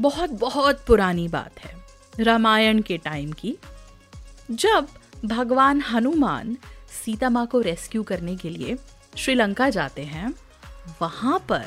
बहुत बहुत पुरानी बात है, रामायण के टाइम की जब भगवान हनुमान सीता माँ को रेस्क्यू करने के लिए श्रीलंका जाते हैं, वहाँ पर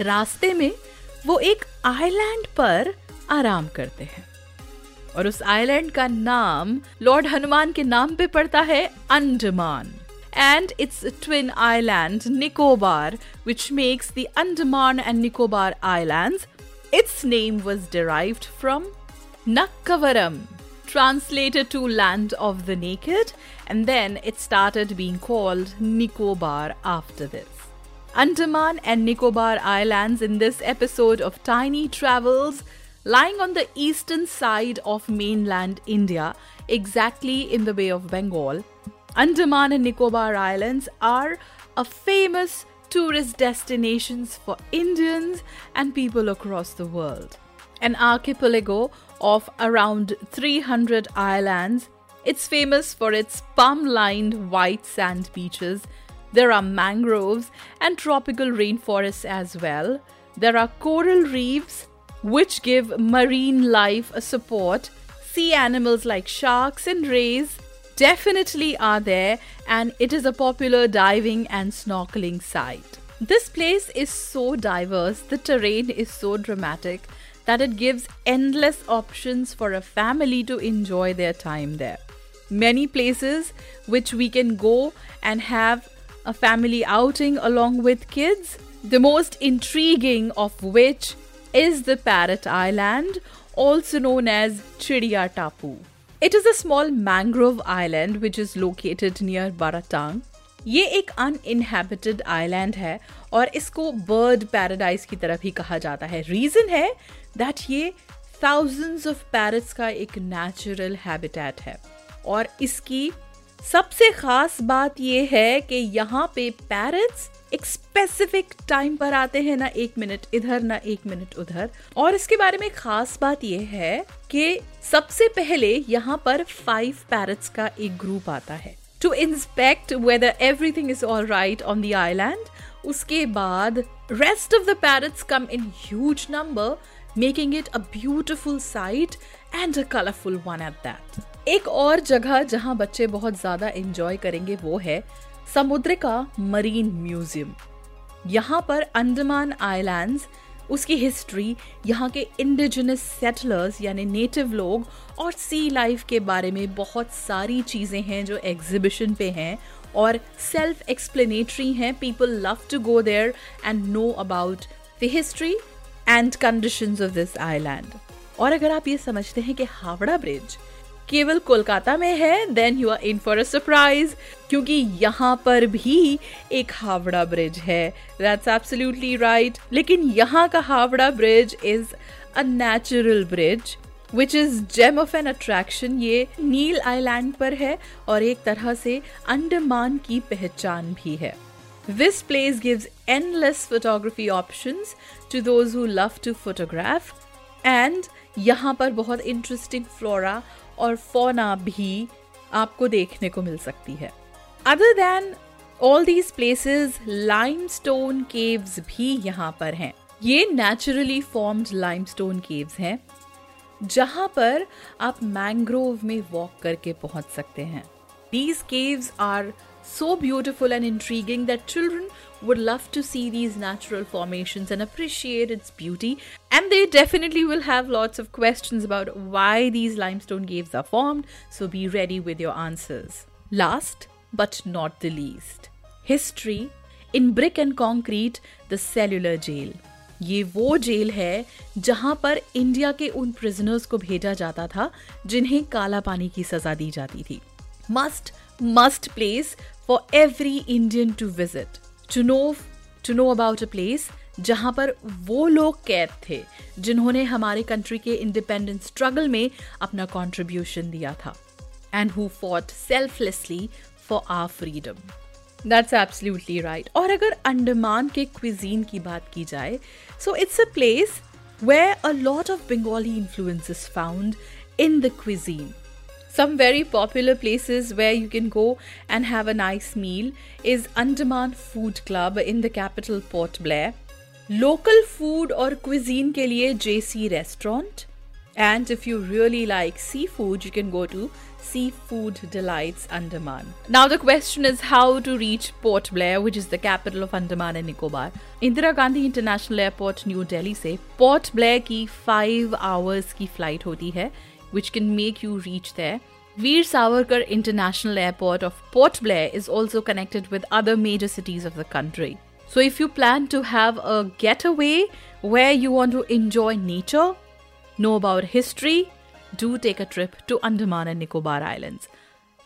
रास्ते में वो एक आइलैंड पर आराम करते हैं और उस आइलैंड का नाम लॉर्ड हनुमान के नाम पे पड़ता है Andaman and its twin island Nicobar which makes the Andaman and Nicobar Islands. Its name was derived from Nakkavaram, translated to land of the naked, and then it started being called Nicobar after this. Andaman and Nicobar Islands in this episode of Tiny Travels, lying on the eastern side of mainland India, exactly in the Bay of Bengal. Andaman and Nicobar Islands are a famous tourist destinations for Indians and people across the world. An archipelago of around 300 islands, it's famous for its palm lined white sand beaches. There are mangroves and tropical rainforests as well. There are coral reefs which give marine life a support. Sea animals like sharks and rays definitely are there, and it is a popular diving and snorkeling site. This place is so diverse, the terrain is so dramatic that it gives endless options for a family to enjoy their time there. Many places which we can go and have a family outing along with kids, the most intriguing of which is the Parrot Island, also known as Chidiya Tapu. It is a small mangrove island which is located near Baratang ये एक अन uninhabited island है और इसको bird paradise की तरफ़ ही कहा जाता है। रीजन है दैट ये थाउजेंड्स ऑफ़ पैरट्स का एक नेचुरल हैबिटेट है। और इसकी सबसे खास बात ये है कि यहाँ पे पैरट्स एक स्पेसिफिक टाइम पर आते हैं, ना एक मिनट इधर, ना एक मिनट उधर। और इसके बारे में खास बात यह है कि सबसे पहले यहाँ पर फाइव पैरट्स का एक ग्रुप आता है। To inspect whether everything is all right on the island उसके बाद rest of the parrots come in huge number making it a beautiful sight and a colourful one at that एक और जगह जहाँ बच्चे बहुत ज़्यादा एंजॉय करेंगे वो है समुद्र का मरीन म्यूज़ियम यहाँ पर अंडमान आइलैंड्स उसकी हिस्ट्री यहाँ के इंडिजिनस सेटलर्स यानी नेटिव लोग और सी लाइफ के बारे में बहुत सारी चीज़ें हैं जो एग्जिबिशन पे हैं और सेल्फ एक्सप्लेनेटरी हैं. People love to go there and know about the history and conditions of this island और अगर आप ये समझते हैं कि हावड़ा ब्रिज केवल कोलकाता में है then you are in for a surprise क्योंकि यहाँ पर भी एक हावड़ा ब्रिज है। दैट्स एब्सोल्युटली राइट लेकिन यहाँ का Howrah bridge is a natural bridge which is gem of an attraction ये नील आइलैंड पर है और एक तरह से अंडमान की पहचान भी है। This place gives endless photography options to those who love to photograph, and यहाँ पर बहुत इंटरेस्टिंग फ्लोरा और फोना भी आपको देखने को मिल सकती है। Other than all these places limestone caves भी यहाँ पर हैं। ये नेचुरली फॉर्म्ड लाइमस्टोन केव्स हैं, जहाँ पर आप मैंग्रोव में वॉक करके पहुँच सकते हैं। These caves are so beautiful and intriguing that children would love to see these natural formations and appreciate its beauty. And they definitely will have lots of questions about why these limestone caves are formed, so be ready with your answers. Last but not the least, history in brick and concrete, the cellular jail. ये वो jail है जहां पर India के उन prisoners को भेजा जाता था जिन्हें काला पानी की सजा दी जाती थी must must place for every Indian to visit to know to know about a place जहां पर वो लोग कैद थे जिन्होंने हमारे कंट्री के इंडिपेंडेंस स्ट्रगल में अपना कंट्रीब्यूशन दिया था and who fought selflessly for our freedom that's absolutely right और अगर अंडमान के क्विजीन की बात की जाए so it's a place where a lot of Bengali influence is found in the cuisine Some very popular places where you can go and have a nice meal is Andaman Food Club in the capital Port Blair. Local food or cuisine के लिए JC Restaurant. And if you really like seafood, you can go to Seafood Delights Andaman. Now the question is how to reach Port Blair, which is the capital of Andaman and Nicobar. Indira Gandhi International Airport, New Delhi से Port Blair की 5 hours की flight होती है, which can make you reach there. Veer Savarkar International Airport of Port Blair is also connected with other major cities of the country. So if you plan to have a getaway where you want to enjoy nature, know about history, do take a trip to Andaman and Nicobar Islands.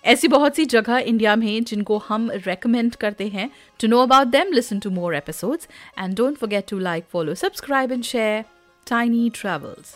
ऐसी बहुत सी जगह India में जिनको हम recommend करते हैं to know about them listen to more episodes and don't forget to like follow subscribe and share Tiny Travels